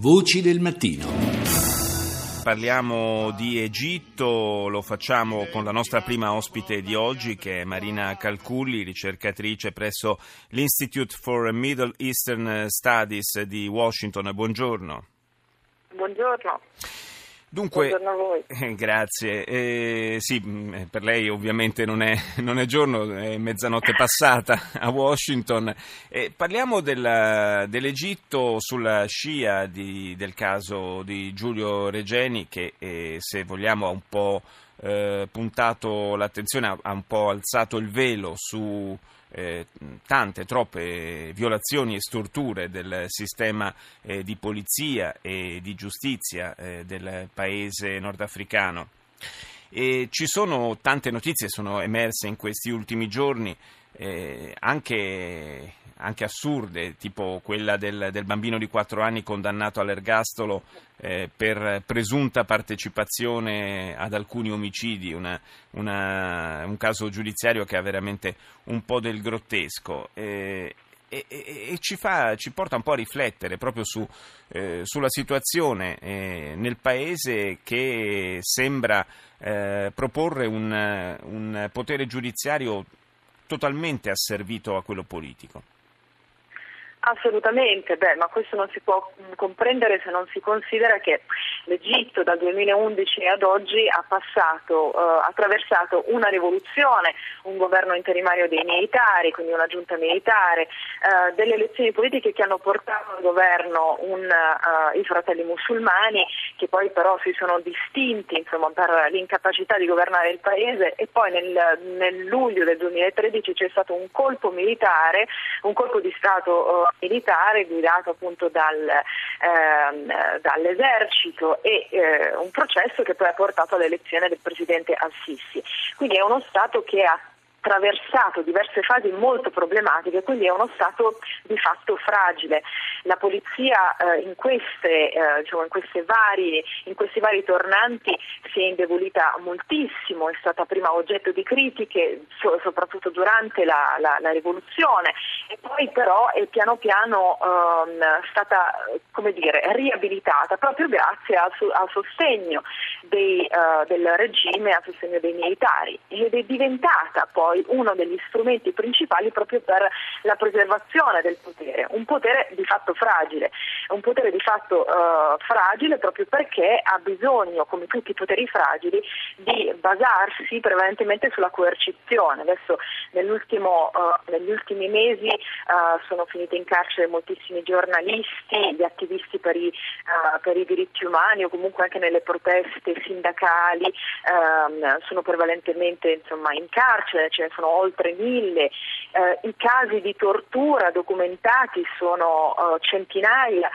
Voci del mattino. Parliamo di Egitto, lo facciamo con la nostra prima ospite di oggi che è Marina Calculli, ricercatrice presso l'Institute for Middle Eastern Studies di Washington. Buongiorno. Buongiorno. Dunque, Buongiorno a voi. eh, grazie. Eh, sì, mh, per lei ovviamente non è, non è giorno, è mezzanotte passata a Washington. Eh, parliamo della- dell'Egitto sulla scia di- del caso di Giulio Regeni che, eh, se vogliamo, ha un po' eh, puntato l'attenzione, ha, ha un po' alzato il velo su eh, tante, troppe violazioni e storture del sistema eh, di polizia e di giustizia eh, del paese nordafricano. E ci sono tante notizie, sono emerse in questi ultimi giorni, eh, anche, anche assurde, tipo quella del, del bambino di 4 anni condannato all'ergastolo eh, per presunta partecipazione ad alcuni omicidi, una- una- un caso giudiziario che ha veramente un po' del grottesco. eh, e, e- e ci, fa, ci porta un po' a riflettere proprio su, eh, sulla situazione eh, nel paese che sembra eh, proporre un, un potere giudiziario totalmente asservito a quello politico. Assolutamente, beh, ma questo non si può mh, comprendere se non si considera che l'Egitto dal 2011 ad oggi ha passato, eh, attraversato una rivoluzione, un governo interimario dei militari, quindi una giunta militare, eh, delle elezioni politiche che hanno portato al governo un, eh, i fratelli musulmani che poi però si sono distinti insomma, per l'incapacità di governare il paese. E poi nel, nel luglio del 2013 c'è stato un colpo militare, un colpo di Stato eh, militare guidato appunto dal, ehm, dall'esercito e eh, un processo che poi ha portato all'elezione del presidente Al-Sisi. Quindi è uno Stato che ha attraversato diverse fasi molto problematiche, quindi è uno Stato di fatto fragile. La polizia eh, in, queste, eh, diciamo, in, queste vari, in questi vari tornanti si è indebolita moltissimo, è stata prima oggetto di critiche, so- soprattutto durante la, la- la rivoluzione, e poi però è piano piano ehm, stata come dire, riabilitata proprio grazie al, al sostegno dei, eh, del regime, al sostegno dei militari ed è diventata poi uno degli strumenti principali proprio per la preservazione del potere, un potere di fatto fragile, un potere di fatto eh, fragile proprio perché ha bisogno, come tutti i poteri fragili, di basarsi prevalentemente sulla coercizione. Adesso eh, negli ultimi mesi eh, sono finiti in carcere moltissimi giornalisti, gli attivisti per i, eh, per i diritti umani o comunque anche nelle proteste sindacali ehm, sono prevalentemente insomma, in carcere, ce ne sono oltre mille, eh, i casi di tortura documentati sono eh, centinaia.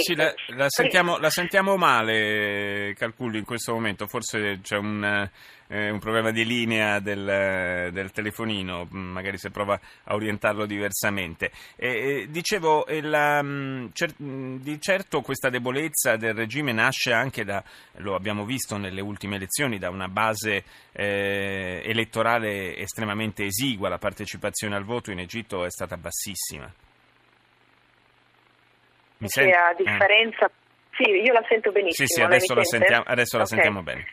Sì, la, la sentiamo, la sentiamo male, Calculli, in questo momento. Forse c'è un, eh, un problema di linea del, del telefonino, magari se prova a orientarlo diversamente. Eh, dicevo, la, mm, cer- mm, di certo questa debolezza del regime nasce anche da, lo abbiamo visto nelle ultime elezioni, da una base eh, elettorale estremamente esigua. La partecipazione al voto in Egitto è stata bassissima. Mi Sì, sente? a Eh. differenza. Sì, io la sento Sì, benissimo. sì, mi adesso la sentiamo, adesso la Ok. sentiamo bene.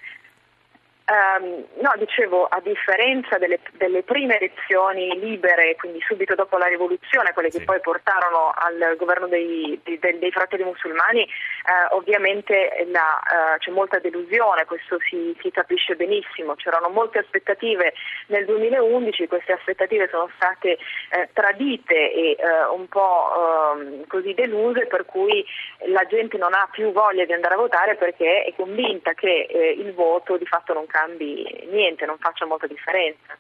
Ehm, no, dicevo, a differenza delle, delle prime elezioni libere, quindi subito dopo la rivoluzione, quelle che Sì. poi portarono al governo dei, dei- dei- fratelli musulmani, eh, ovviamente la, eh, c'è molta delusione, questo si, si capisce benissimo. C'erano molte aspettative nel 2011, queste aspettative sono state eh, tradite e un po' ehm, così deluse, per cui la gente non ha più voglia di andare a votare perché è convinta che il voto di fatto non cambi niente, non faccia molta differenza.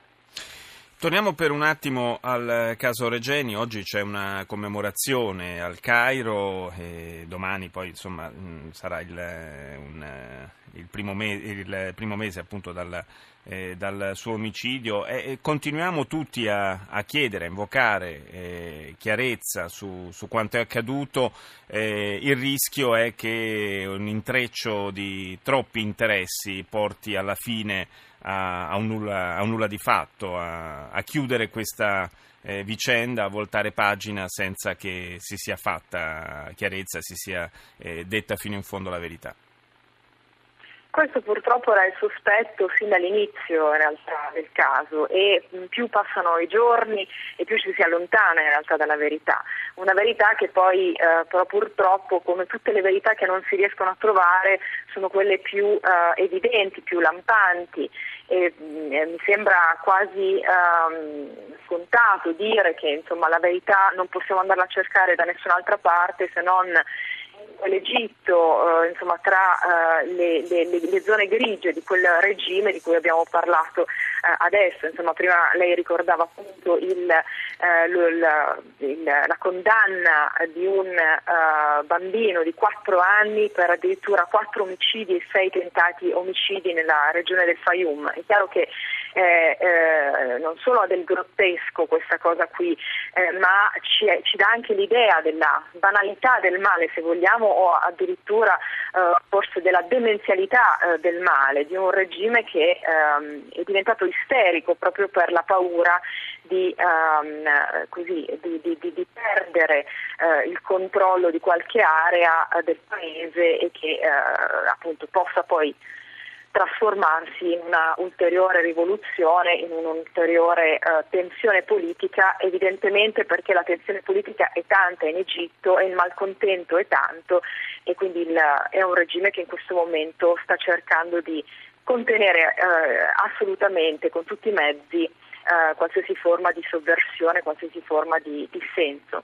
Torniamo per un attimo al caso Regeni, oggi c'è una commemorazione al Cairo e domani poi insomma mh, sarà il, eh, un, eh, il primo, me- il primo mese appunto dal, eh, dal suo omicidio. E, e continuiamo tutti a, a chiedere, a invocare eh, chiarezza su, su quanto è accaduto, Eh, il rischio è che un intreccio di troppi interessi porti alla fine a, a un, nulla, a un nulla di fatto, a, a chiudere questa, eh, vicenda, voltare pagina senza che si sia fatta chiarezza, si sia eh, detta fino in fondo la verità. Questo purtroppo era il sospetto fin dall'inizio in realtà del caso e più passano i giorni e più ci si allontana in realtà dalla verità. Una verità che poi eh, però purtroppo come tutte le verità che non si riescono a trovare sono quelle più eh, evidenti, più lampanti e, eh, mi sembra quasi ehm, scontato dire che insomma, la verità non possiamo andarla a cercare da nessun'altra parte se non l'Egitto, eh, insomma, tra eh, le, le, le, zone grigie di quel regime di cui abbiamo parlato eh, adesso. Insomma, prima lei ricordava appunto il, eh, il, il, la condanna di un uh, bambino di 4 anni per addirittura 4 omicidi e 6 tentati omicidi nella regione del Fayum. È chiaro che eh, eh, non solo ha del grottesco questa cosa qui, eh, ma ci, ci, dà anche l'idea della banalità del male, se vogliamo, o addirittura eh, forse della demenzialità eh, del male, di un regime che ehm, è diventato isterico proprio per la paura di, um, così, di, di, di perdere uh, il controllo di qualche area del paese e che appunto possa poi trasformarsi in una ulteriore rivoluzione, in un'ulteriore uh, tensione politica, evidentemente perché la tensione politica è tanta in Egitto e il malcontento è tanto e quindi il, è un regime che in questo momento sta cercando di contenere uh, assolutamente con tutti i mezzi uh, qualsiasi forma di sovversione, qualsiasi forma di dissenso.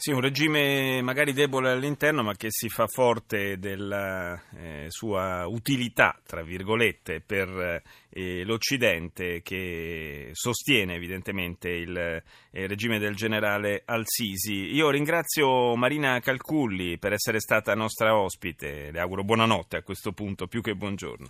Sì, un regime magari debole all'interno ma che si fa forte della eh, sua utilità, tra virgolette, per eh, l'Occidente che sostiene evidentemente il, il eh, regime del generale Al-Sisi. Io ringrazio Marina Calculli per essere stata nostra ospite, le auguro buonanotte a questo punto, più che buongiorno.